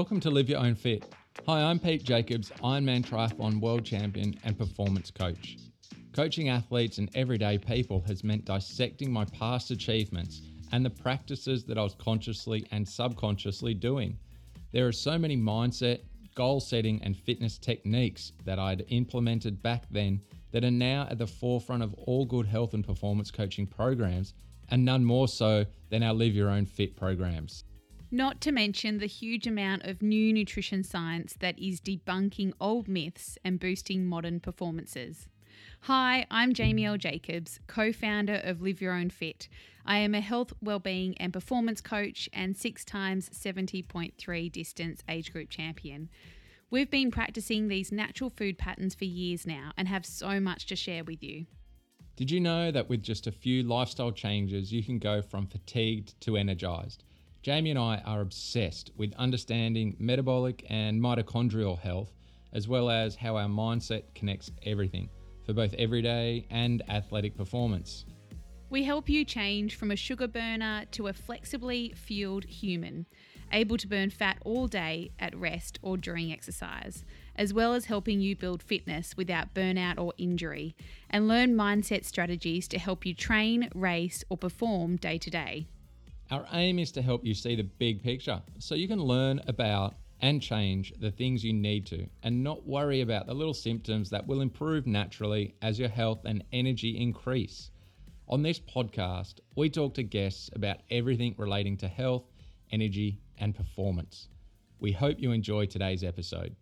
Welcome to Live Your Own Fit. Hi, I'm Pete Jacobs, Ironman Triathlon World Champion and Performance Coach. Coaching athletes and everyday people has meant dissecting my past achievements and the practices that I was consciously and subconsciously doing. There are so many mindset, goal setting, and fitness techniques that I'd implemented back then that are now at the forefront of all good health and performance coaching programs, and none more so than our Live Your Own Fit programs. Not to mention the huge amount of new nutrition science that is debunking old myths and boosting modern performances. Hi, I'm Jamie L. Jacobs, co founder of Live Your Own Fit. I am a health, well-being, and performance coach and six times 70.3 distance age group champion. We've been practicing these natural food patterns for years now and have so much to share with you. Did you know that with just a few lifestyle changes, you can go from fatigued to energized? Jamie and I are obsessed with understanding metabolic and mitochondrial health, as well as how our mindset connects everything for both everyday and athletic performance. We help you change from a sugar burner to a flexibly fueled human, able to burn fat all day at rest or during exercise, as well as helping you build fitness without burnout or injury, and learn mindset strategies to help you train, race, or perform day to day. Our aim is to help you see the big picture so you can learn about and change the things you need to and not worry about the little symptoms that will improve naturally as your health and energy increase. On this podcast, we talk to guests about everything relating to health, energy, and performance. We hope you enjoy today's episode.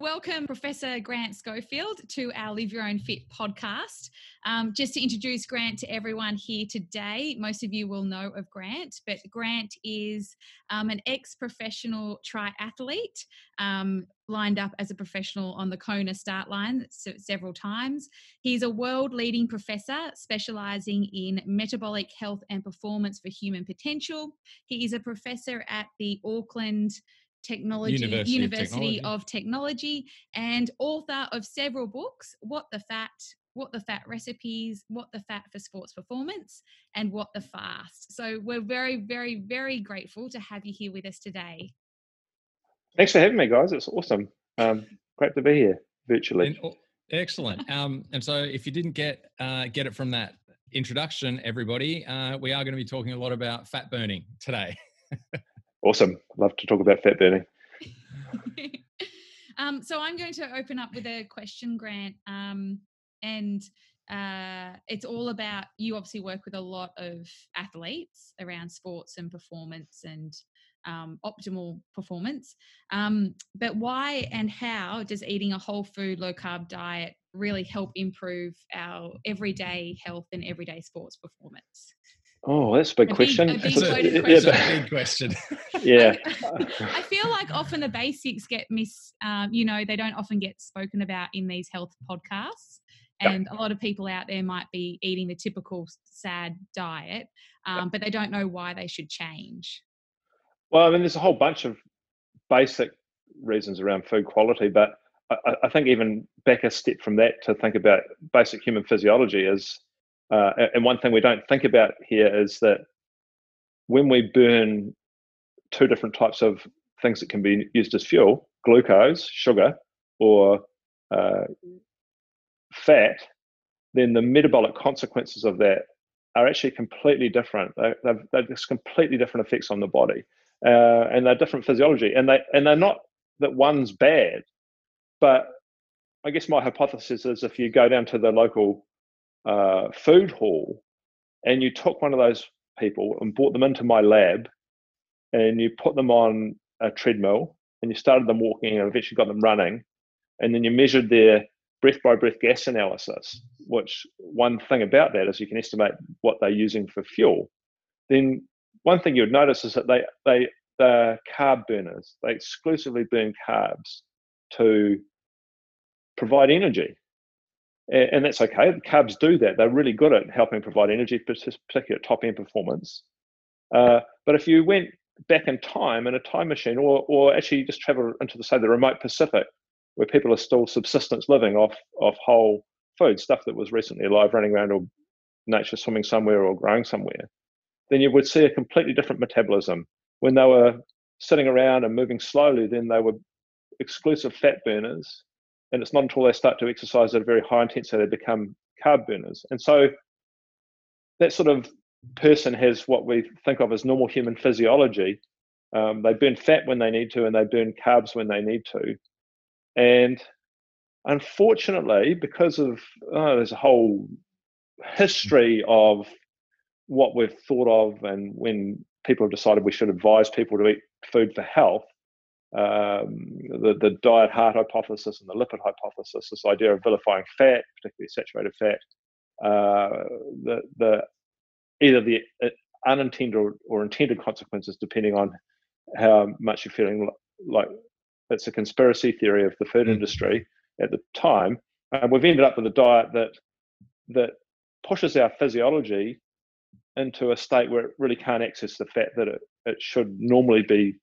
Welcome, Professor Grant Schofield, to our Live Your Own Fit podcast. Um, just to introduce Grant to everyone here today, most of you will know of Grant, but Grant is um, an ex professional triathlete, um, lined up as a professional on the Kona start line several times. He's a world leading professor specializing in metabolic health and performance for human potential. He is a professor at the Auckland Technology University, University of, Technology. of, Technology. and author of several books What the Fat, What the Fat Recipes, What the Fat for Sports Performance, and What the Fast. So we're very, very, very grateful to have you here with us today. Thanks for having me, guys. It's awesome. Um, great to be here virtually. And, excellent. Um, and so, if you didn't get uh, get it from that introduction, everybody, uh, we are going to be talking a lot about fat burning today. Awesome. Love to talk about fat burning. um, so I'm going to open up with a question, Grant. Um, and uh, it's all about you obviously work with a lot of athletes around sports and performance and um, optimal performance. Um, but why and how does eating a whole food, low carb diet really help improve our everyday health and everyday sports performance? Oh, that's a big a question. Big, a big, question. Yeah, big question. yeah. I, feel like often the basics get miss, um, you know, they don't often get spoken about in these health podcasts. And yep. a lot of people out there might be eating the typical sad diet, um, yep. but they don't know why they should change. Well, I mean, there's a whole bunch of basic reasons around food quality, but I, I think even back a step from that to think about basic human physiology is uh, and one thing we don't think about here is that when we burn two different types of things that can be used as fuel glucose, sugar, or uh, fat, then the metabolic consequences of that are actually completely different. They, they've just completely different effects on the body, uh, and they're different physiology. And they and they're not that one's bad, but I guess my hypothesis is if you go down to the local uh, food hall and you took one of those people and brought them into my lab and you put them on a treadmill and you started them walking and eventually got them running and then you measured their breath by breath gas analysis which one thing about that is you can estimate what they're using for fuel. Then one thing you would notice is that they they they're carb burners. They exclusively burn carbs to provide energy and that's okay. The carbs do that. They're really good at helping provide energy, particularly top end performance. Uh, but if you went back in time in a time machine, or or actually just travel into the say the remote Pacific, where people are still subsistence living off off whole food stuff that was recently alive, running around or nature swimming somewhere or growing somewhere, then you would see a completely different metabolism. When they were sitting around and moving slowly, then they were exclusive fat burners. And it's not until they start to exercise at a very high intensity they become carb burners. And so that sort of person has what we think of as normal human physiology. Um, they burn fat when they need to, and they burn carbs when they need to. And unfortunately, because of oh, there's a whole history of what we've thought of, and when people have decided we should advise people to eat food for health, um, the, the diet heart hypothesis and the lipid hypothesis, this idea of vilifying fat, particularly saturated fat, uh, the, the either the uh, unintended or, or, intended consequences, depending on how much you're feeling like it's a conspiracy theory of the food mm. industry at the time. And we've ended up with a diet that that pushes our physiology into a state where it really can't access the fat that it, it should normally be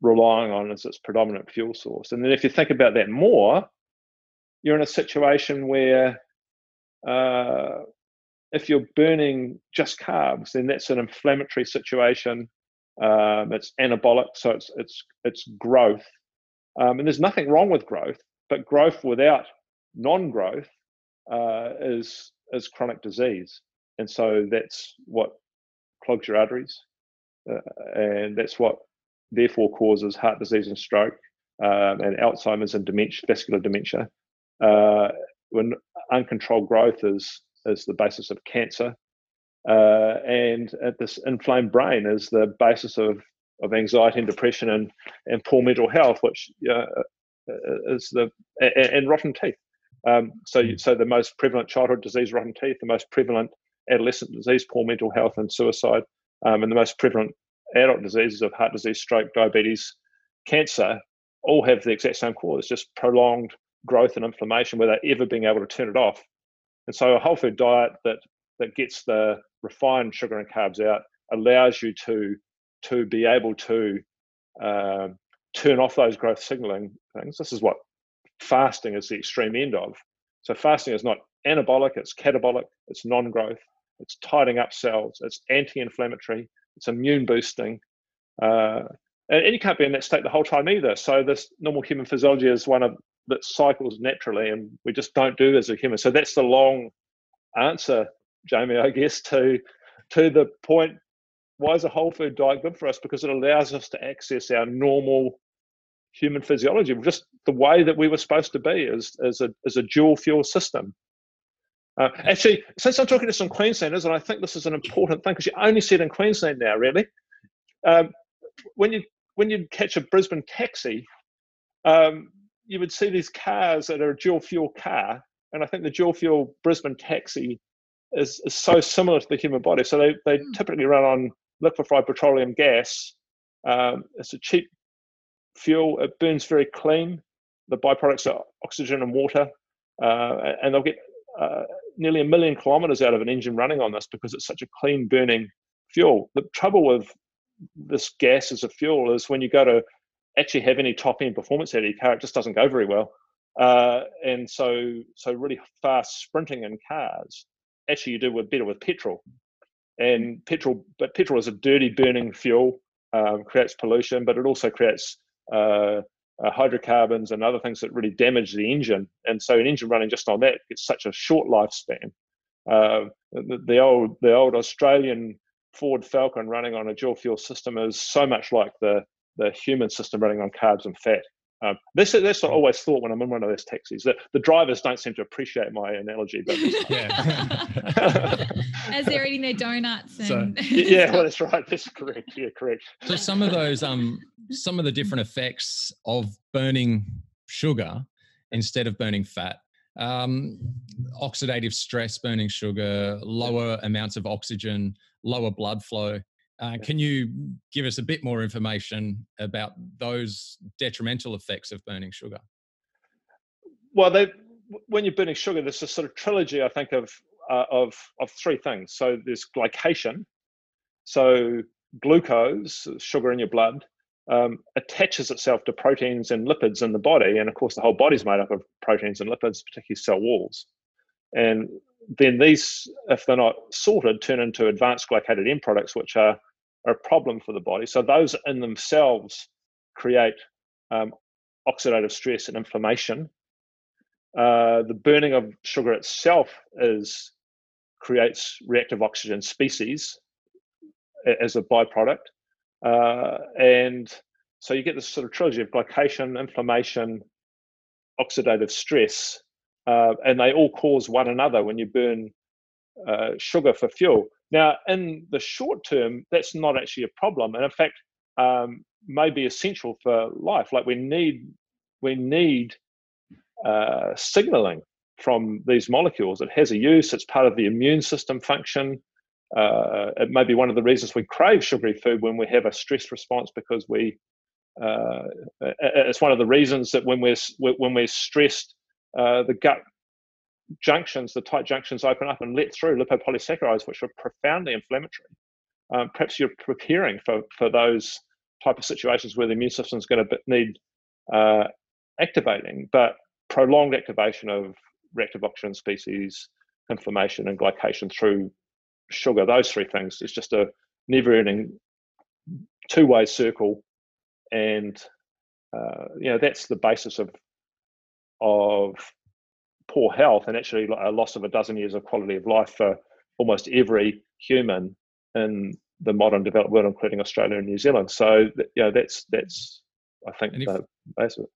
relying on as its predominant fuel source. And then if you think about that more, you're in a situation where uh, if you're burning just carbs, then that's an inflammatory situation. Um, it's anabolic, so it's it's it's growth, um, and there's nothing wrong with growth, but growth without non-growth uh, is is chronic disease, and so that's what clogs your arteries, uh, and that's what therefore causes heart disease and stroke um, and Alzheimer's and dementia, vascular dementia. Uh, when uncontrolled growth is is the basis of cancer, uh, and this inflamed brain is the basis of of anxiety and depression and and poor mental health, which uh, is the and, and rotten teeth. Um, so, hmm. so the most prevalent childhood disease, rotten teeth, the most prevalent adolescent disease, poor mental health and suicide, um, and the most prevalent adult diseases of heart disease, stroke, diabetes, cancer, all have the exact same cause, just prolonged growth and inflammation without ever being able to turn it off. And so a whole food diet that that gets the refined sugar and carbs out allows you to to be able to uh, turn off those growth signaling things. This is what fasting is the extreme end of. So fasting is not anabolic, it's catabolic, it's non-growth, it's tidying up cells, it's anti-inflammatory, it's immune boosting. Uh, and, and you can't be in that state the whole time either. So this normal human physiology is one of that cycles naturally, and we just don't do as a human. So that's the long answer, Jamie, I guess, to to the point. Why is a whole food diet good for us? Because it allows us to access our normal human physiology, just the way that we were supposed to be as, as, a, as a dual fuel system. Uh, actually, since I'm talking to some Queenslanders, and I think this is an important thing because you only see it in Queensland now, really. Um, when you when you catch a Brisbane taxi, um, you would see these cars that are a dual fuel car, and I think the dual fuel Brisbane taxi is, is so similar to the human body. So they they mm. typically run on liquefied petroleum gas. Um, it's a cheap fuel. It burns very clean. The byproducts are oxygen and water, uh, and they'll get uh, nearly a million kilometers out of an engine running on this because it's such a clean burning fuel. The trouble with this gas as a fuel is when you go to actually have any top end performance out of your car, it just doesn't go very well. Uh, and so, so really fast sprinting in cars, actually you do with better with petrol. And petrol, but petrol is a dirty burning fuel, um, creates pollution, but it also creates uh, uh, hydrocarbons and other things that really damage the engine. And so an engine running just on that gets such a short lifespan. Uh, the, the, old the old Australian Ford Falcon running on a dual fuel system is so much like the the human system running on carbs and fat. Um, this is what I always thought when I'm in one of those taxis. That the drivers don't seem to appreciate my analogy, but yeah, as they're eating their donuts. And so, yeah, well, that's right. That's correct. Yeah, correct. So some of those, um, some of the different effects of burning sugar instead of burning fat. Um, oxidative stress, burning sugar, lower amounts of oxygen, lower blood flow. Uh, can you give us a bit more information about those detrimental effects of burning sugar? Well, they, when you're burning sugar, there's a sort of trilogy, I think, of uh, of of three things. So there's glycation, so glucose, sugar in your blood, um, attaches itself to proteins and lipids in the body, and of course, the whole body's made up of proteins and lipids, particularly cell walls. And then these, if they're not sorted, turn into advanced glycated end products, which are, are a problem for the body. So those in themselves create um, oxidative stress and inflammation. Uh, the burning of sugar itself is creates reactive oxygen species as a byproduct, uh, and so you get this sort of trilogy of glycation, inflammation, oxidative stress, uh, and they all cause one another when you burn uh, sugar for fuel. Now, in the short term, that's not actually a problem, and in fact, um, may be essential for life. Like we need, we need uh, signaling from these molecules. It has a use. It's part of the immune system function. Uh, it may be one of the reasons we crave sugary food when we have a stress response because we. Uh, it's one of the reasons that when we're when we're stressed, uh, the gut junctions, the tight junctions open up and let through lipopolysaccharides, which are profoundly inflammatory. Um, perhaps you're preparing for, for those type of situations where the immune system is going to need uh, activating, but prolonged activation of reactive oxygen species, inflammation, and glycation through sugar, those three things, is just a never ending two way circle. And uh, you know that's the basis of of poor health and actually a loss of a dozen years of quality of life for almost every human in the modern developed world, including Australia and New Zealand. So you know that's that's I think if, the base of it.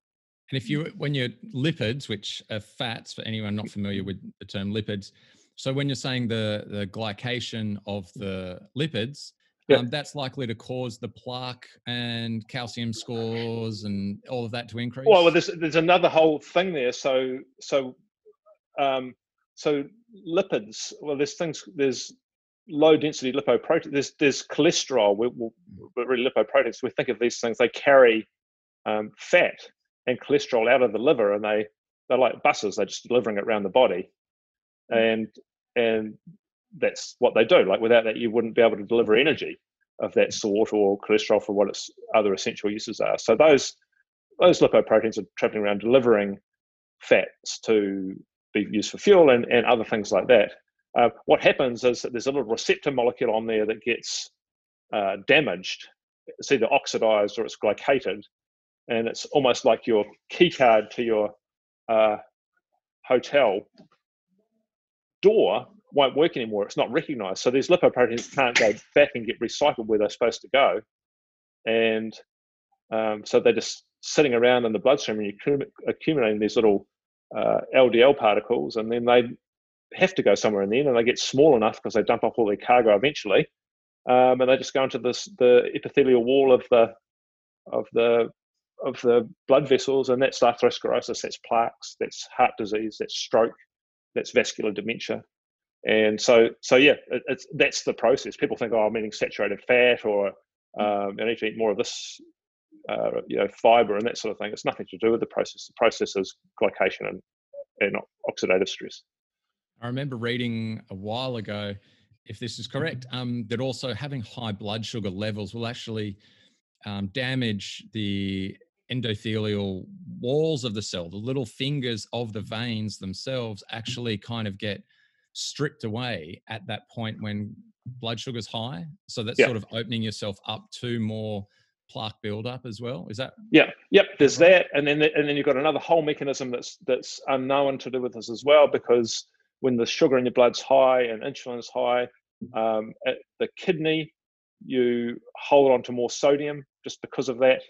And if you when you're lipids, which are fats, for anyone not familiar with the term lipids, so when you're saying the the glycation of the lipids, Yep. Um, that's likely to cause the plaque and calcium scores and all of that to increase. Well, there's there's another whole thing there. So so um, so lipids. Well, there's things. There's low density lipoprotein. There's there's cholesterol. We, we, really lipoproteins. We think of these things. They carry um, fat and cholesterol out of the liver, and they they're like buses. They're just delivering it around the body, hmm. and and that's what they do. Like without that, you wouldn't be able to deliver energy of that sort or cholesterol for what its other essential uses are. So those those lipoproteins are traveling around delivering fats to be used for fuel and, and other things like that. Uh, what happens is that there's a little receptor molecule on there that gets uh, damaged. It's either oxidized or it's glycated. And it's almost like your key card to your uh, hotel door won't work anymore. It's not recognized. So these lipoproteins can't go back and get recycled where they're supposed to go. And um, so they're just sitting around in the bloodstream and you're accumulating these little uh, LDL particles, and then they have to go somewhere in the end, and they get small enough because they dump off all their cargo eventually, um, and they just go into this the epithelial wall of the of the of the blood vessels, and that's atherosclerosis, that's plaques, that's heart disease, that's stroke, that's vascular dementia, and so so yeah, it, it's that's the process. People think, oh, I'm eating saturated fat, or um, I need to eat more of this uh, you know, fiber and that sort of thing. It's nothing to do with the process. The process is glycation and, and oxidative stress. I remember reading a while ago, if this is correct, um, that also having high blood sugar levels will actually um, damage the endothelial walls of the cell. The little fingers of the veins themselves actually kind of get stripped away at that point when blood sugar's high. So that's yeah. sort of opening yourself up to more plaque buildup as well. Is that? Yeah, yep. There's that, and then and then you've got another whole mechanism that's that's unknown to do with this as well, because when the sugar in your blood's high and insulin's high, um, at the kidney you hold on to more sodium just because of that,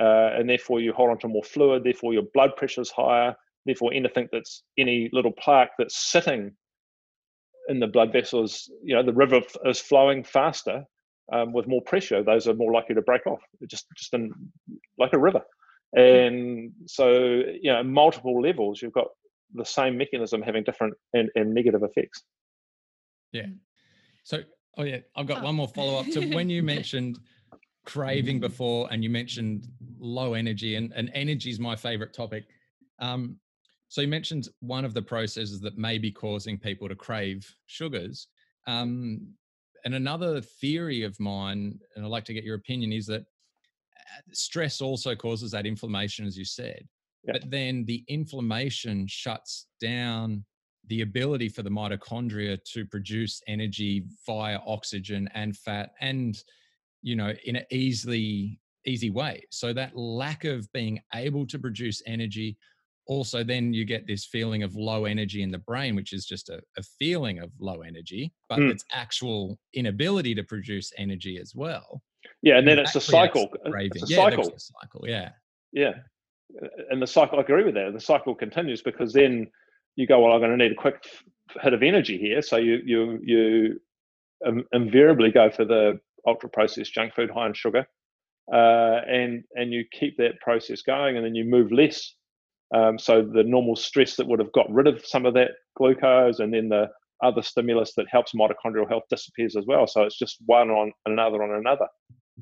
uh, and therefore you hold on to more fluid. Therefore your blood pressure is higher. Therefore anything that's any little plaque that's sitting in the blood vessels, you know, the river is flowing faster um, with more pressure, those are more likely to break off, just just in like a river. And so, you know, multiple levels, you've got the same mechanism having different and, and negative effects. Yeah. So, oh yeah, I've got oh. one more follow up. to when you mentioned craving before, and you mentioned low energy, and, and energy is my favorite topic. Um, so you mentioned one of the processes that may be causing people to crave sugars. Um, and another theory of mine, and I'd like to get your opinion, is that uh, stress also causes that inflammation, as you said. But then the inflammation shuts down the ability for the mitochondria to produce energy via oxygen and fat and you know in an easily easy way. So that lack of being able to produce energy also then you get this feeling of low energy in the brain which is just a, a feeling of low energy but mm. it's actual inability to produce energy as well. Yeah and then it's a cycle it's a yeah, cycle. a cycle yeah. Yeah and the cycle i agree with that the cycle continues because then you go well i'm going to need a quick hit of energy here so you you you invariably go for the ultra processed junk food high in sugar uh, and and you keep that process going and then you move less um, so the normal stress that would have got rid of some of that glucose and then the other stimulus that helps mitochondrial health disappears as well. So it's just one on another on another.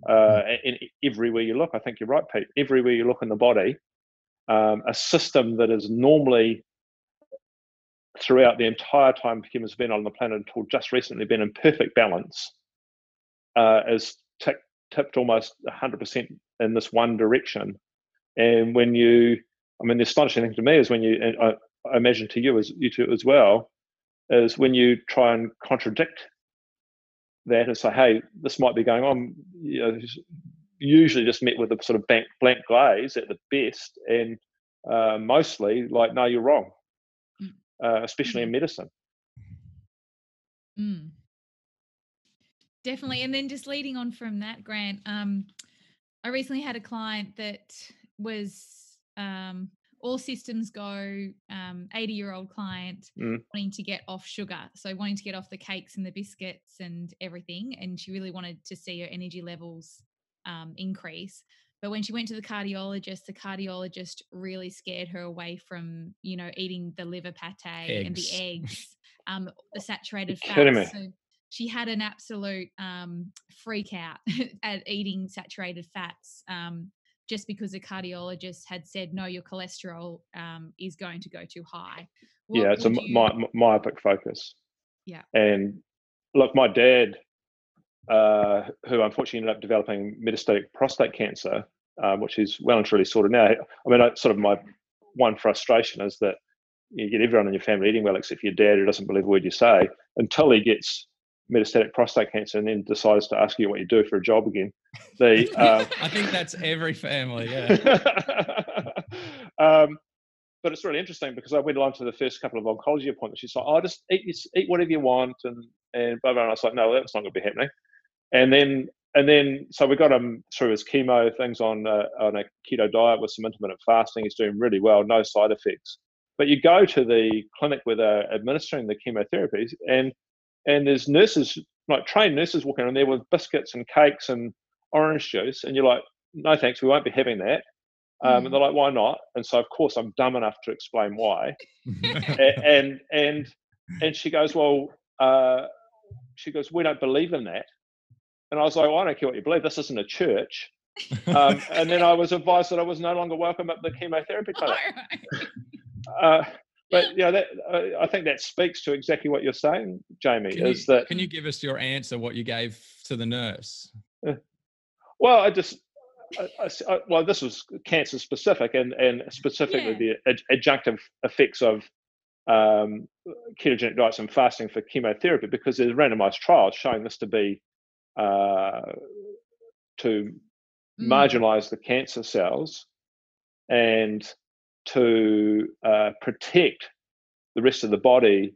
Uh, and everywhere you look, I think you're right, Pete. Everywhere you look in the body, um, a system that is normally throughout the entire time humans have been on the planet until just recently been in perfect balance uh, is t- tipped almost 100% in this one direction. And when you I mean, the astonishing thing to me is when you, and I, I imagine to you as you two as well, is when you try and contradict that and say, "Hey, this might be going on." You know, usually just met with a sort of blank, blank glaze at the best, and uh, mostly like, "No, you're wrong," mm. uh, especially in mm. medicine. Mm. Definitely, and then just leading on from that, Grant. Um, I recently had a client that was um, all systems go um, 80 year old client mm. wanting to get off sugar so wanting to get off the cakes and the biscuits and everything and she really wanted to see her energy levels um, increase but when she went to the cardiologist the cardiologist really scared her away from you know eating the liver pate eggs. and the eggs um, the saturated fats so she had an absolute um, freak out at eating saturated fats um, just because a cardiologist had said no your cholesterol um, is going to go too high what yeah it's a you... my, myopic focus. Yeah. And look my dad uh, who unfortunately ended up developing metastatic prostate cancer um, which is well and truly sorted now i mean I, sort of my one frustration is that you get everyone in your family eating well except your dad who doesn't believe a word you say until he gets metastatic prostate cancer and then decides to ask you what you do for a job again. The uh, I think that's every family, yeah. um, but it's really interesting because I went along to the first couple of oncology appointments. She's like, "Oh, just eat eat whatever you want," and and blah blah. And I was like, "No, that's not going to be happening." And then and then so we got him through his chemo things on uh, on a keto diet with some intermittent fasting. He's doing really well, no side effects. But you go to the clinic where they're administering the chemotherapies, and and there's nurses, like trained nurses, walking in there with biscuits and cakes and orange juice, and you're like, no thanks, we won't be having that. Um, mm. And they're like, why not? And so of course I'm dumb enough to explain why. and and and she goes, well, uh, she goes, we don't believe in that. And I was like, well, I don't care what you believe. This isn't a church. Um, and then I was advised that I was no longer welcome at the chemotherapy clinic. Uh, but yeah, that uh, I think that speaks to exactly what you're saying, Jamie. Can is you, that can you give us your answer? What you gave to the nurse? Uh, well, I just. I, I, well, this was cancer specific, and and specifically yeah. the adjunctive effects of um, ketogenic diets and fasting for chemotherapy, because there's randomized trials showing this to be uh, to mm. marginalize the cancer cells and to uh, protect the rest of the body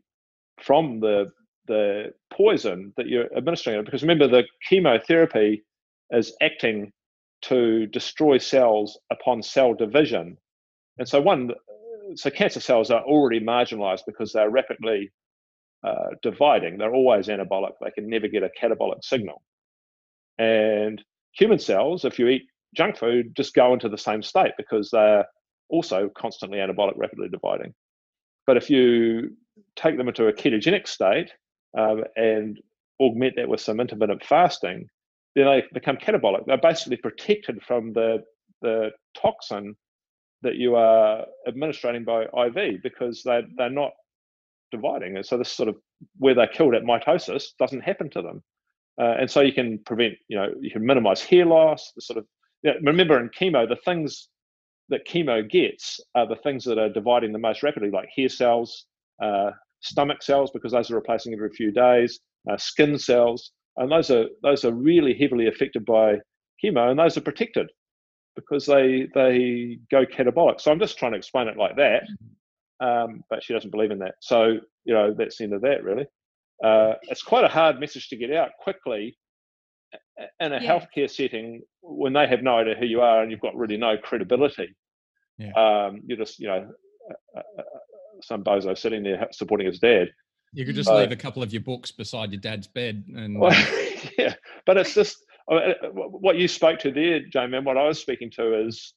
from the the poison that you're administering it. because remember the chemotherapy is acting to destroy cells upon cell division. And so one so cancer cells are already marginalized because they're rapidly uh, dividing. They're always anabolic. They can never get a catabolic signal. And human cells if you eat junk food just go into the same state because they're also constantly anabolic, rapidly dividing. But if you take them into a ketogenic state um, and augment that with some intermittent fasting, then they become catabolic. They're basically protected from the the toxin that you are administering by IV because they they're not dividing. And so this sort of where they're killed at mitosis doesn't happen to them. Uh, and so you can prevent, you know, you can minimize hair loss. The sort of you know, remember in chemo, the things that chemo gets are the things that are dividing the most rapidly, like hair cells, uh, stomach cells, because those are replacing every few days, uh, skin cells, and those are those are really heavily affected by chemo, and those are protected because they they go catabolic. So I'm just trying to explain it like that, um, but she doesn't believe in that. So you know that's the end of that really. Uh, it's quite a hard message to get out quickly in a yeah. healthcare setting when they have no idea who you are and you've got really no credibility. Yeah. Um, you're just you know some bozo sitting there supporting his dad. You could just leave a couple of your books beside your dad's bed, and well, yeah. But it's just uh, what you spoke to there, Jamie, and what I was speaking to is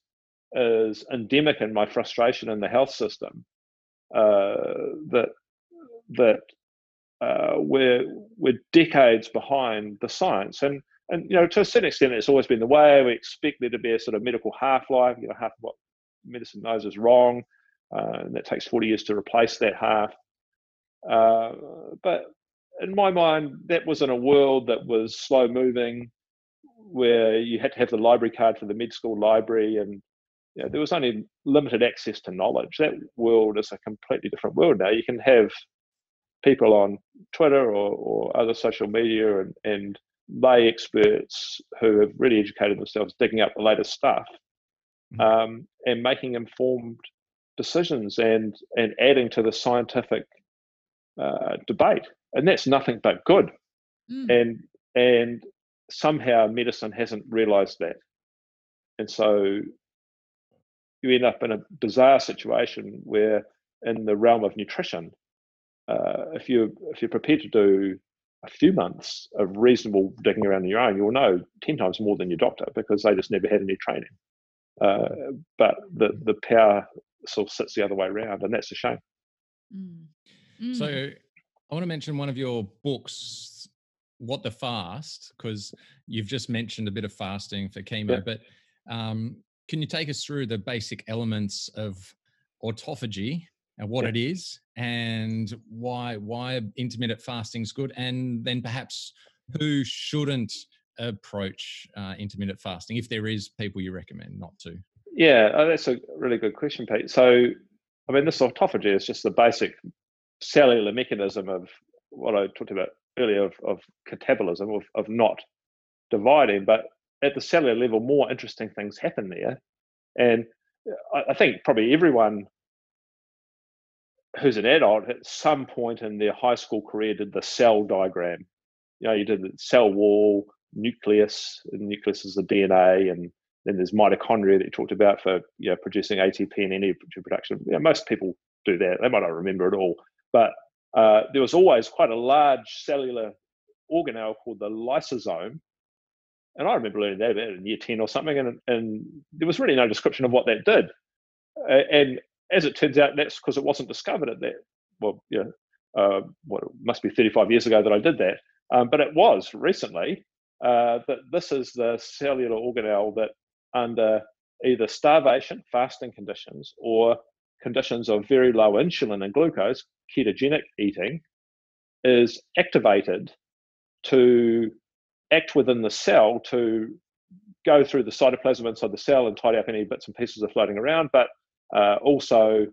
is endemic in my frustration in the health system. Uh, that that uh, we're we're decades behind the science, and and you know to a certain extent it's always been the way. We expect there to be a sort of medical half life. You know, half what medicine knows is wrong, uh, and that takes forty years to replace that half. Uh, but in my mind, that was in a world that was slow moving where you had to have the library card for the med school library and you know, there was only limited access to knowledge. That world is a completely different world now. You can have people on Twitter or, or other social media and, and lay experts who have really educated themselves digging up the latest stuff mm-hmm. um, and making informed decisions and and adding to the scientific uh, debate. And that's nothing but good. Mm. And and somehow medicine hasn't realized that. And so you end up in a bizarre situation where, in the realm of nutrition, uh, if you if you're prepared to do a few months of reasonable digging around on your own, you'll know ten times more than your doctor because they just never had any training. Uh, but the the power sort of sits the other way around, and that's a shame. Mm. Mm. So I want to mention one of your books what the fast because you've just mentioned a bit of fasting for chemo yeah. but um, can you take us through the basic elements of autophagy and what yeah. it is and why why intermittent fasting is good and then perhaps who shouldn't approach uh, intermittent fasting if there is people you recommend not to yeah oh, that's a really good question pete so i mean this autophagy is just the basic cellular mechanism of what i talked about earlier of, of catabolism, of, of not dividing, but at the cellular level, more interesting things happen there. And I, I think probably everyone who's an adult at some point in their high school career did the cell diagram. You know, you did the cell wall, nucleus, the nucleus is the DNA, and then there's mitochondria that you talked about for you know producing ATP and energy production. You know, most people do that. They might not remember it all, but uh, there was always quite a large cellular organelle called the lysosome. And I remember learning that about in year 10 or something, and, and there was really no description of what that did. Uh, and as it turns out, that's because it wasn't discovered at that, well, you know, uh, what must be 35 years ago that I did that. Um, but it was recently uh, that this is the cellular organelle that under either starvation, fasting conditions, or conditions of very low insulin and glucose, ketogenic eating, is activated to act within the cell to go through the cytoplasm inside the cell and tidy up any bits and pieces that are floating around, but uh, also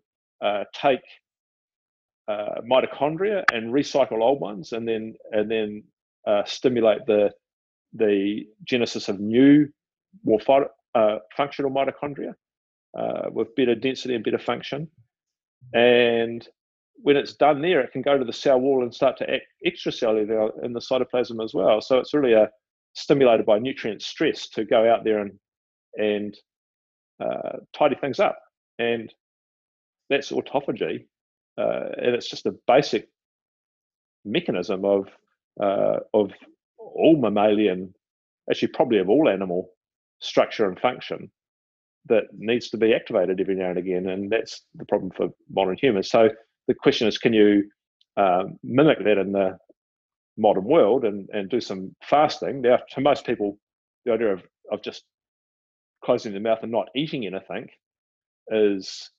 uh, take uh, mitochondria and recycle old ones, and then and then uh, stimulate the the genesis of new, more uh, functional mitochondria uh, with better density and better function. And when it's done there, it can go to the cell wall and start to act extracellular in the cytoplasm as well. So it's really a stimulated by nutrient stress to go out there and and uh, tidy things up. And that's autophagy, uh, and it's just a basic mechanism of uh, of all mammalian, actually probably of all animal structure and function that needs to be activated every now and again, and that's the problem for modern humans. So the question is, can you um, mimic that in the modern world and, and do some fasting? Now, to most people, the idea of, of just closing their mouth and not eating anything is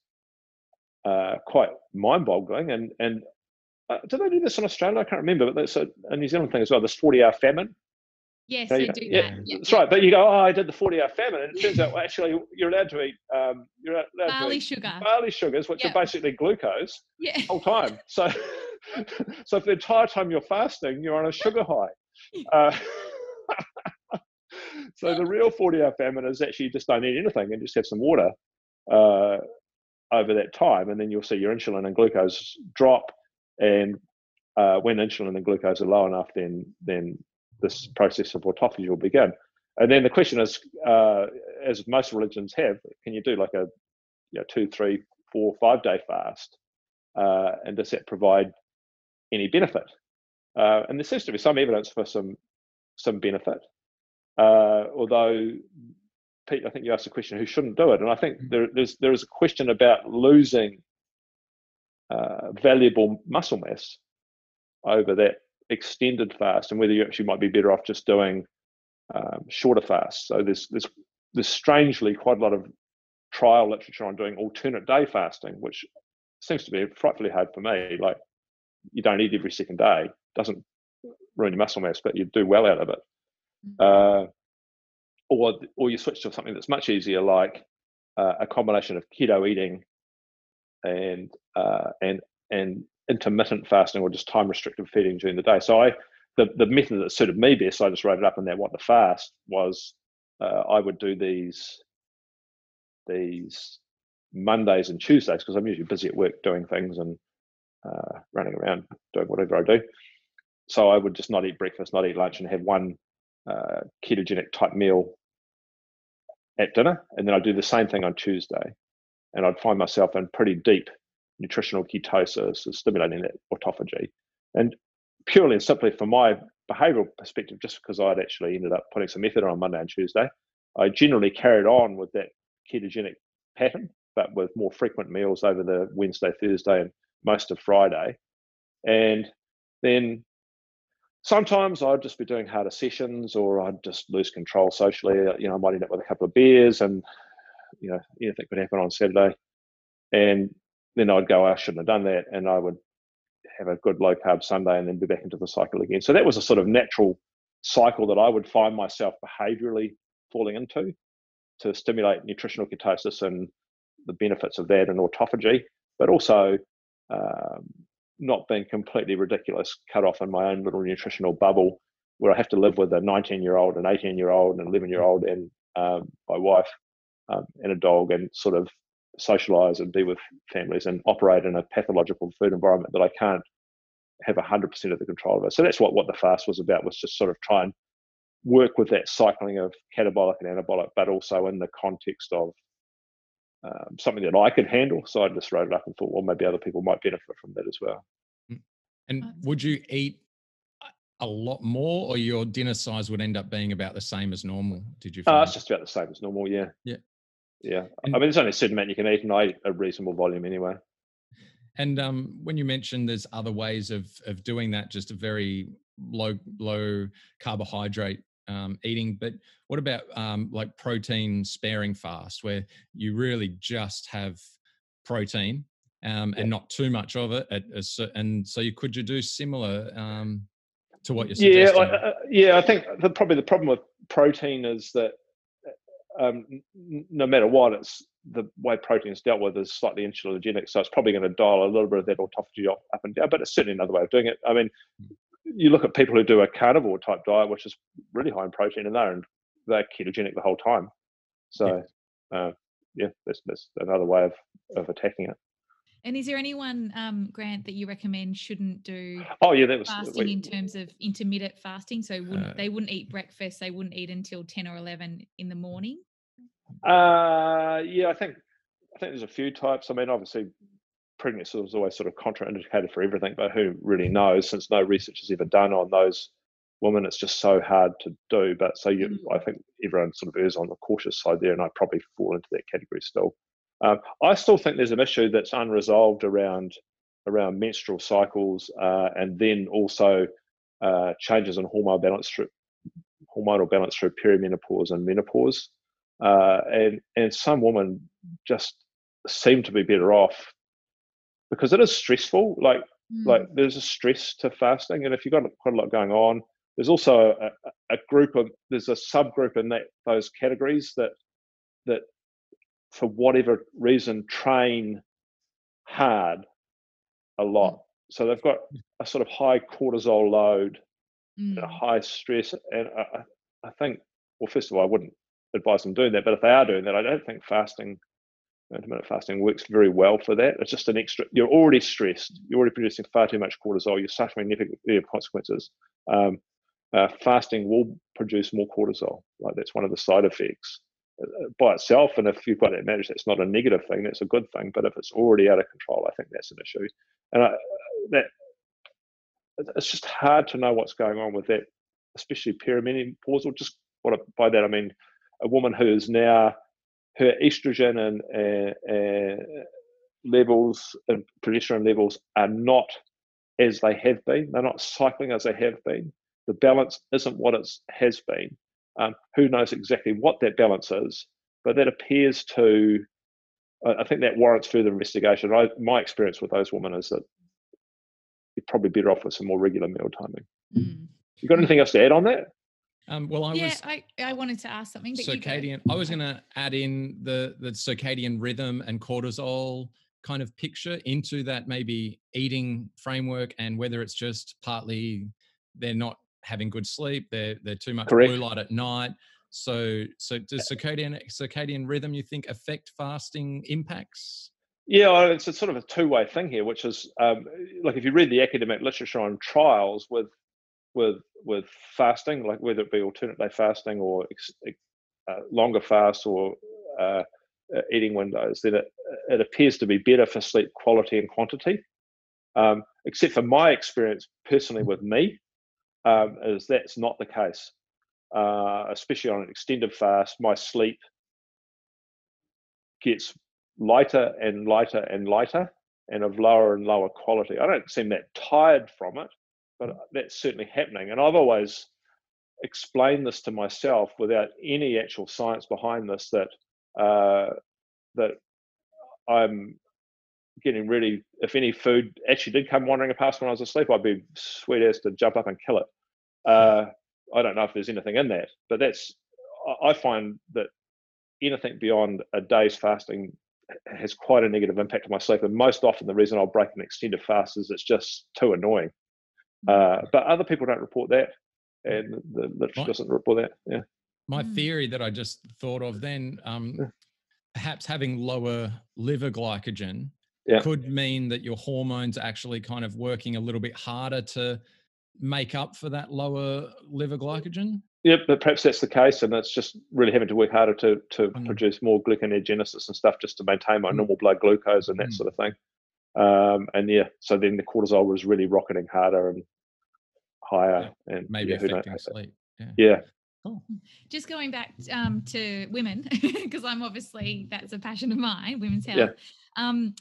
uh, quite mind-boggling. And and uh, did they do this in Australia? I can't remember, but that's a, a New Zealand thing as well. This forty-hour famine Yes, they do yeah, that. Yeah, that's right. But you go, oh, I did the 40 hour famine. And it turns out, well, actually, you're allowed to eat, um, you're allowed barley to eat sugar. barley sugars, which yep. are basically glucose yeah. whole time. So, so for the entire time you're fasting, you're on a sugar high. Uh, so the real 40 hour famine is actually you just don't eat anything and just have some water uh, over that time. And then you'll see your insulin and glucose drop. And uh, when insulin and glucose are low enough, then, then this process of autophagy will begin. And then the question is, uh, as most religions have, can you do like a you know, two, three, four, five day fast? Uh, and does that provide any benefit? Uh, and there seems to be some evidence for some some benefit. Uh, although, Pete, I think you asked a question who shouldn't do it, and I think mm-hmm. there, there's there is a question about losing uh, valuable muscle mass over that extended fast, and whether you actually might be better off just doing um, shorter fasts. So there's there's there's strangely quite a lot of trial literature on doing alternate day fasting, which seems to be frightfully hard for me. Like you don't eat every second day, doesn't ruin your muscle mass, but you do well out of it. Mm-hmm. Uh, or or you switch to something that's much easier, like uh, a combination of keto eating and uh, and and intermittent fasting or just time restricted feeding during the day. So I the, the method that suited me best, I just wrote it up in that what the fast was uh, I would do these these Mondays and Tuesdays because I'm usually busy at work doing things and uh, running around doing whatever I do. So I would just not eat breakfast, not eat lunch, and have one uh, ketogenic type meal at dinner, and then I'd do the same thing on Tuesday, and I'd find myself in pretty deep nutritional ketosis, stimulating that autophagy, and purely and simply from my behavioural perspective, just because I'd actually ended up putting some effort on Monday and Tuesday, I generally carried on with that ketogenic pattern, but with more frequent meals over the Wednesday, Thursday, and most of Friday. And then sometimes I'd just be doing harder sessions or I'd just lose control socially. You know, I might end up with a couple of beers and, you know, anything could happen on Saturday. And then I'd go, I shouldn't have done that. And I would have a good low carb Sunday and then be back into the cycle again. So that was a sort of natural cycle that I would find myself behaviorally falling into to stimulate nutritional ketosis and the benefits of that and autophagy, but also um, not being completely ridiculous, cut off in my own little nutritional bubble where I have to live with a 19 year old, an 18 year old, an 11 year old, and um, my wife um, and a dog, and sort of socialize and be with families and operate in a pathological food environment that I can't have 100% of the control over. So that's what, what the fast was about, was just sort of try and work with that cycling of catabolic and anabolic, but also in the context of um, something that I could handle. So I just wrote it up and thought, well, maybe other people might benefit from that as well. Mm. And would you eat a lot more, or your dinner size would end up being about the same as normal? Did you? Uh, it's just about the same as normal. Yeah. Yeah. Yeah. And, I mean, there's only a certain amount you can eat, and I eat a reasonable volume anyway. And um, when you mentioned there's other ways of of doing that, just a very low low carbohydrate um, eating. But what about um, like protein sparing fast, where you really just have protein um, and not too much of it? At, and so you could you do similar um, to what you're suggesting? Yeah, uh, yeah. I think the, probably the problem with protein is that um, no matter what, it's the way protein is dealt with is slightly insulinogenic, so it's probably going to dial a little bit of that autophagy up and down. But it's certainly another way of doing it. I mean, you look at people who do a carnivore type diet, which is really high in protein, and they're they're ketogenic the whole time. So, yeah, uh, yeah that's that's another way of of attacking it. And is there anyone, um, Grant, that you recommend shouldn't do? Oh yeah, that was fasting in terms of intermittent fasting. So wouldn't, uh, they wouldn't eat breakfast. They wouldn't eat until ten or eleven in the morning. Uh, yeah, I think I think there's a few types. I mean, obviously, pregnancy is always sort of contraindicated for everything, but who really knows since no research is ever done on those women, it's just so hard to do. But so you, mm-hmm. I think everyone sort of errs on the cautious side there, and I probably fall into that category still. Um, I still think there's an issue that's unresolved around around menstrual cycles, uh, and then also uh, changes in hormone balance through hormonal balance through perimenopause and menopause. Uh, and and some women just seem to be better off because it is stressful. Like mm. like there's a stress to fasting, and if you've got quite a lot going on, there's also a, a group of there's a subgroup in that those categories that that for whatever reason train hard a lot. Mm. So they've got a sort of high cortisol load, mm. high stress, and I, I think well, first of all, I wouldn't advise them doing that. But if they are doing that, I don't think fasting, intermittent fasting, works very well for that. It's just an extra. You're already stressed. You're already producing far too much cortisol. You're suffering negative consequences. Um, uh, fasting will produce more cortisol. Like that's one of the side effects by itself. And if you've got that managed, that's not a negative thing. That's a good thing. But if it's already out of control, I think that's an issue. And I, that it's just hard to know what's going on with that, especially perimenopausal. Just what by that I mean a woman who is now her estrogen and levels and progesterone levels are not as they have been. They're not cycling as they have been. The balance isn't what it has been. Um, who knows exactly what that balance is? But that appears to. I think that warrants further investigation. I, my experience with those women is that you're probably better off with some more regular meal timing. Mm. You got anything else to add on that? Um, well, I yeah, was. I, I wanted to ask something. circadian. I was going to add in the the circadian rhythm and cortisol kind of picture into that maybe eating framework, and whether it's just partly they're not having good sleep, they're they're too much Correct. blue light at night. So, so does circadian circadian rhythm you think affect fasting impacts? Yeah, it's a sort of a two-way thing here, which is um, like if you read the academic literature on trials with with with fasting, like whether it be alternate day fasting or uh, longer fast or uh, uh, eating windows, then it, it appears to be better for sleep quality and quantity. Um, except for my experience personally with me, um, is that's not the case. Uh, especially on an extended fast, my sleep gets lighter and lighter and lighter and of lower and lower quality. I don't seem that tired from it, but that's certainly happening. And I've always explained this to myself without any actual science behind this that uh, that I'm getting really. If any food actually did come wandering past when I was asleep, I'd be sweet as to jump up and kill it. Uh, I don't know if there's anything in that, but that's. I find that anything beyond a day's fasting has quite a negative impact on my sleep. And most often, the reason I'll break an extended fast is it's just too annoying. Uh, but other people don't report that, and the literature doesn't report that. Yeah. My hmm. theory that I just thought of then, um, yeah. perhaps having lower liver glycogen yeah. could mean that your hormones are actually kind of working a little bit harder to make up for that lower liver glycogen. Yeah, but perhaps that's the case, and it's just really having to work harder to to mm. produce more gluconeogenesis and stuff just to maintain my mm. normal blood glucose and that mm. sort of thing. Um, and yeah, so then the cortisol was really rocketing harder and higher yeah, and maybe yeah, affecting sleep. Yeah. yeah. Cool. Just going back um, to women, because I'm obviously that's a passion of mine, women's health. Yeah. Um,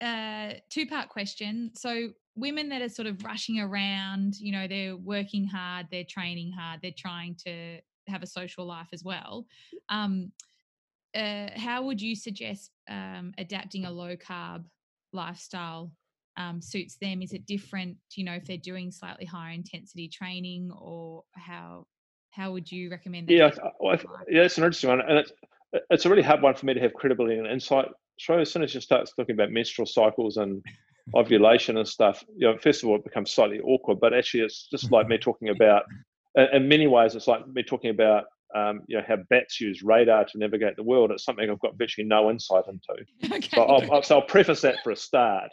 uh, two part question. So, women that are sort of rushing around, you know, they're working hard, they're training hard, they're trying to have a social life as well. Um, uh, how would you suggest um, adapting a low carb lifestyle um, suits them? Is it different, you know, if they're doing slightly higher intensity training, or how how would you recommend? Yeah, well, yeah, it's an interesting one, and it's it's a really hard one for me to have credibility and insight. So as soon as you start talking about menstrual cycles and ovulation and stuff, you know, first of all, it becomes slightly awkward. But actually, it's just like me talking about. In many ways, it's like me talking about um, you know how bats use radar to navigate the world. It's something I've got virtually no insight into. Okay. So I'll, so I'll preface that for a start.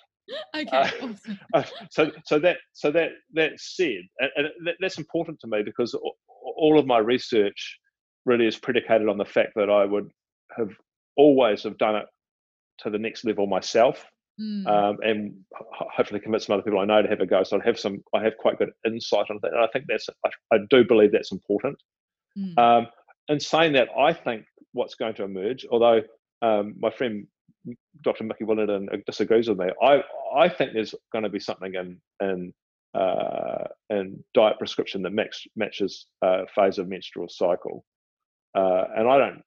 okay. Uh, awesome. uh, so so that so that that said, and, and that, that's important to me because all of my research really is predicated on the fact that I would have always have done it to the next level myself. Mm. Um, and hopefully convince some other people I know to have a go. So I have some, I have quite good insight on that, and I think that's, I, I do believe that's important. Mm. Um, in saying that, I think what's going to emerge, although um, my friend Dr. Mikki Williden disagrees with me. I I think there's going to be something in in uh, in diet prescription that match, matches uh, phase of menstrual cycle, uh, and I don't.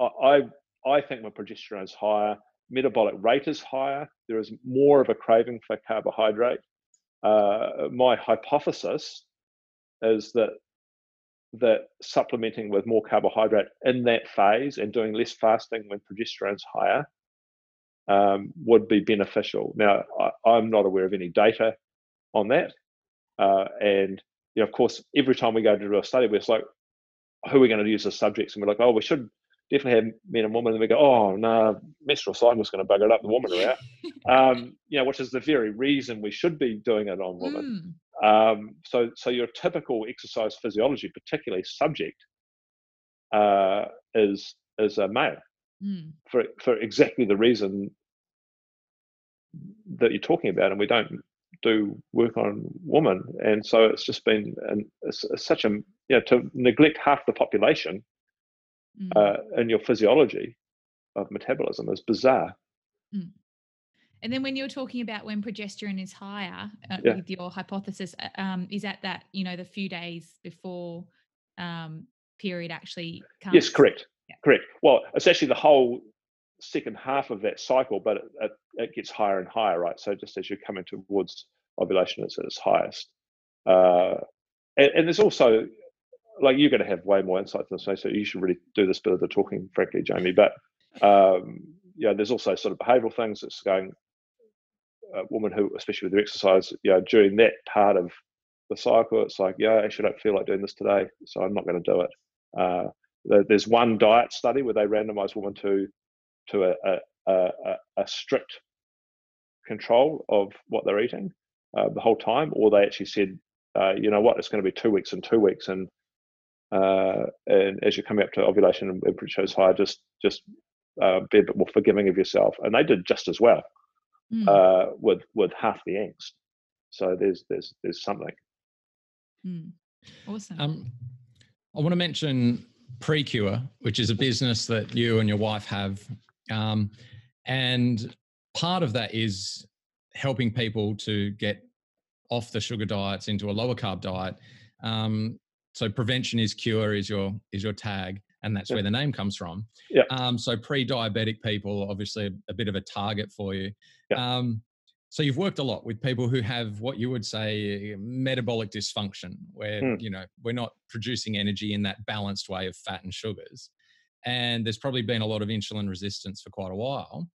I I think my progesterone is higher, metabolic rate is higher. There is more of a craving for carbohydrate. Uh, my hypothesis is that that supplementing with more carbohydrate in that phase and doing less fasting when progesterone's higher um, would be beneficial. Now, I, am not aware of any data on that. Uh, and, you know, of course, every time we go to do a study, we're like, who are we going to use as subjects? And we're like, oh, we should definitely have men and women. And we go, oh, no, menstrual cycle's going to bugger it up. The women are out. um, you know, which is the very reason we should be doing it on women. Mm. Um, so, so your typical exercise physiology, particularly subject, uh, is is a male mm. for for exactly the reason that you're talking about, and we don't do work on women, and so it's just been an, it's, it's such a you know to neglect half the population mm. uh, in your physiology of metabolism is bizarre. Mm. And then when you're talking about when progesterone is higher uh, yeah. with your hypothesis, uh, um, is that that you know the few days before um, period actually comes? Yes, correct, yeah. correct. Well, it's actually the whole second half of that cycle, but it, it, it, gets higher and higher, right? So just as you're coming towards ovulation, it's at its highest. Uh, and, and, there's also like you're going to have way more insight than me, so you should really do this bit of the talking, frankly, Jamie. But um, yeah, there's also sort of behavioural things that's going. A woman who, especially with their exercise, you know, during that part of the cycle, it's like, yeah, I actually don't feel like doing this today, so I'm not going to do it. Uh, there's one diet study where they randomised women to to a, a, a, a strict control of what they're eating uh, the whole time, or they actually said, uh, you know what, it's going to be two weeks and two weeks, and uh, and as you're coming up to ovulation and blood shows higher, just just uh, be a bit more forgiving of yourself. And they did just as well mm. uh, with with half the angst. So there's there's there's something. Mm. Awesome. Um, I want to mention PreKure, which is a business that you and your wife have, um, and part of that is helping people to get off the sugar diets into a lower carb diet. Um, so prevention is cure is your is your tag and that's yeah. where the name comes from yeah um, so pre-diabetic people obviously a, a, bit of a target for you yeah. um, so you've worked a lot with people who have what you would say metabolic dysfunction where mm. you know we're not producing energy in that balanced way of fat and sugars and there's probably been a lot of insulin resistance for quite a while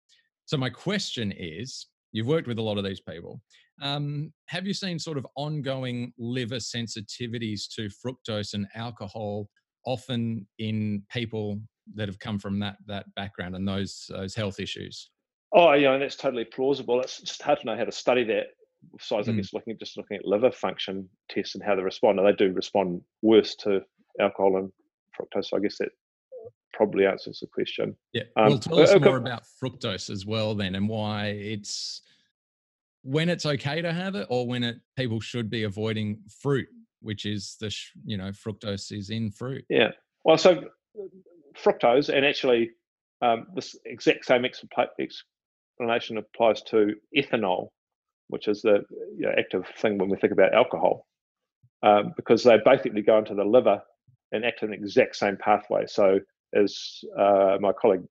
so my question is you've worked with a lot of these people um, have you seen sort of ongoing liver sensitivities to fructose and alcohol, often in people that have come from that that background and those those health issues? Oh, yeah, and that's totally plausible. It's just hard to know how to study that. Besides, mm. I guess looking just looking at liver function tests and how they respond, and they do respond worse to alcohol and fructose. So I guess that probably answers the question. Yeah. Um, well, tell us uh, more about fructose as well, then, and why it's when it's okay to have it or when it people should be avoiding fruit which is the you know fructose is in fruit. Yeah. Well so fructose and actually um, this exact same explanation applies to ethanol which is the you know, active thing when we think about alcohol um, because they basically go into the liver and act in the exact same pathway. So as uh, my colleague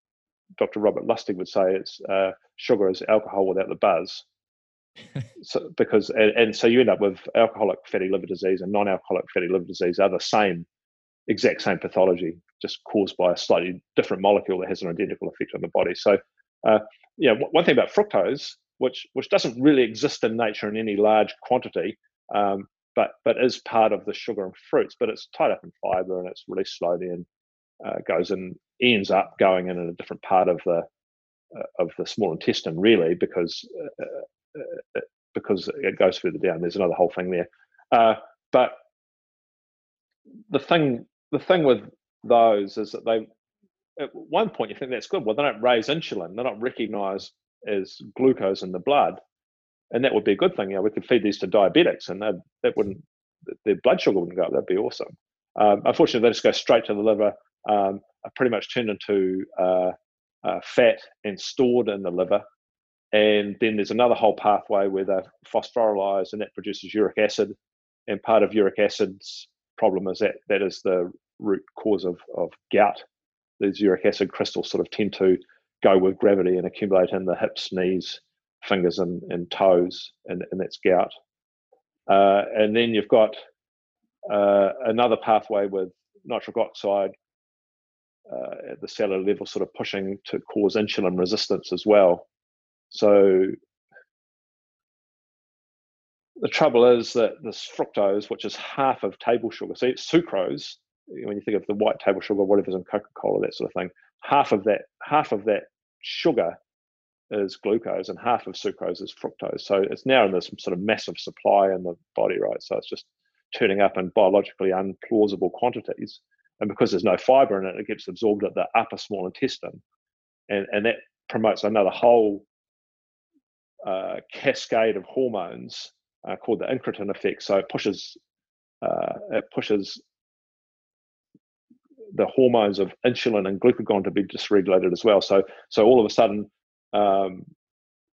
dr robert lustig would say it's uh, sugar is alcohol without the buzz so because and, and, so you end up with alcoholic fatty liver disease and non-alcoholic fatty liver disease are the same exact same pathology just caused by a slightly different molecule that has an identical effect on the body. So uh, yeah one thing about fructose which which doesn't really exist in nature in any large quantity um, but but is part of the sugar and fruits but it's tied up in fiber and it's released slowly and uh, goes and ends up going in a different part of the uh, of the small intestine really because uh, uh, because it goes further down. There's another whole thing there. Uh, but the thing, the thing with those is that they, at one point, you think that's good. Well, they don't raise insulin. They're not recognised as glucose in the blood, and that would be a good thing. You know, we could feed these to diabetics, and that that wouldn't their blood sugar wouldn't go up. That'd be awesome. Um, unfortunately, they just go straight to the liver. Um, are pretty much turned into uh, uh, fat and stored in the liver, and then there's another whole pathway where they're and that produces uric acid. And part of uric acid's problem is that that is the root cause of, of gout. These uric acid crystals sort of tend to go with gravity and accumulate in the hips, knees, fingers, and, and toes, and, and that's gout. Uh, and then you've got uh, another pathway with nitric oxide uh, at the cellular level, sort of pushing to cause insulin resistance as well. So the trouble is that this fructose, which is half of table sugar, see, sucrose eh, when you think of the white table sugar, whatever's in Coca-Cola, that sort of thing, half of that half of that sugar is glucose and half of sucrose is fructose. So it's now in this sort of massive supply in the body, right? So it's just turning up in biologically unplausible quantities. And because there's no fiber in it, it gets absorbed at the upper small intestine. And, and that promotes another whole uh, cascade of hormones uh, called the incretin effect. So it pushes uh, it pushes the hormones of insulin and glucagon to be dysregulated as well. So so all of a sudden, um,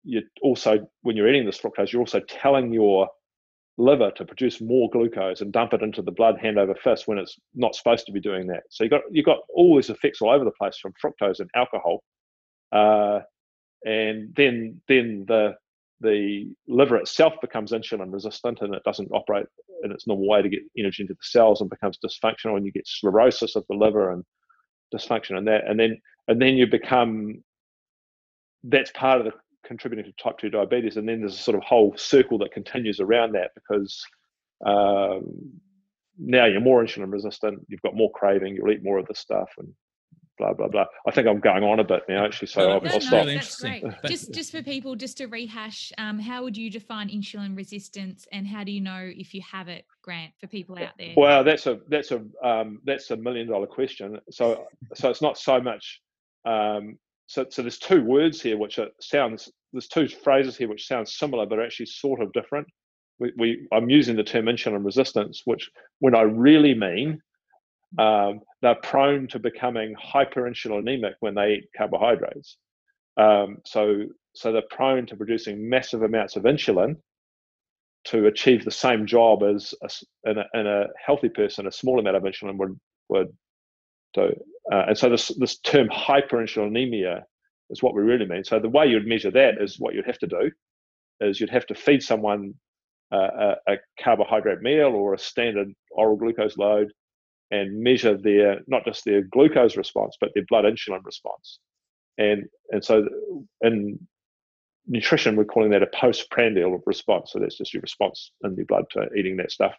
you also when you're eating this fructose, you're also telling your liver to produce more glucose and dump it into the blood hand over fist when it's not supposed to be doing that. So you got you got all these effects all over the place from fructose and alcohol, uh, and then then the the liver itself becomes insulin resistant and it doesn't operate in its normal way to get energy into the cells and becomes dysfunctional and you get sclerosis of the liver and dysfunction and that and then and then you become that's part of the contributing to type 2 diabetes and then there's a sort of whole circle that continues around that because um, now you're more insulin resistant you've got more craving you'll eat more of the stuff and blah blah blah. I think I'm going on a bit now, actually, so no, I'll, no, I'll stop. That's great. just just for people, just to rehash, um, how would you define insulin resistance, and how do you know if you have it, Grant, for people out there? Well, that's a that's a um, that's a million dollar question. So so it's not so much. Um, so so there's two words here which are, sounds there's two phrases here which sound similar but are actually sort of different. We, we I'm using the term insulin resistance, which when I really mean um, they're prone to becoming hyperinsulinemic when they eat carbohydrates. Um, so, so they're prone to producing massive amounts of insulin to achieve the same job as a, in, a, in, a, healthy person, a small amount of insulin would would do. Uh, and so this this term hyperinsulinemia is what we really mean. So the way you'd measure that is what you'd have to do is you'd have to feed someone uh, a, a carbohydrate meal or a standard oral glucose load and measure their not just their glucose response but their blood insulin response. And and so in nutrition we're calling that a postprandial response. So that's just your response in your blood to eating that stuff.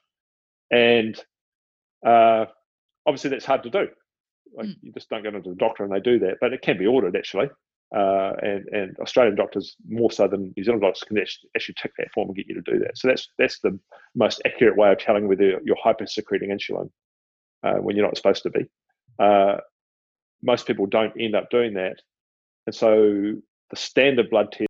And uh, obviously that's hard to do. Like mm. you just don't go into the doctor and they do that but it can be ordered actually. Uh, and and Australian doctors more so than New Zealand doctors can actually tick that form and get you to do that. So that's that's the most accurate way of telling whether you're hypersecreting insulin uh, when you're not supposed to be. Uh, most people don't end up doing that. And so the standard blood test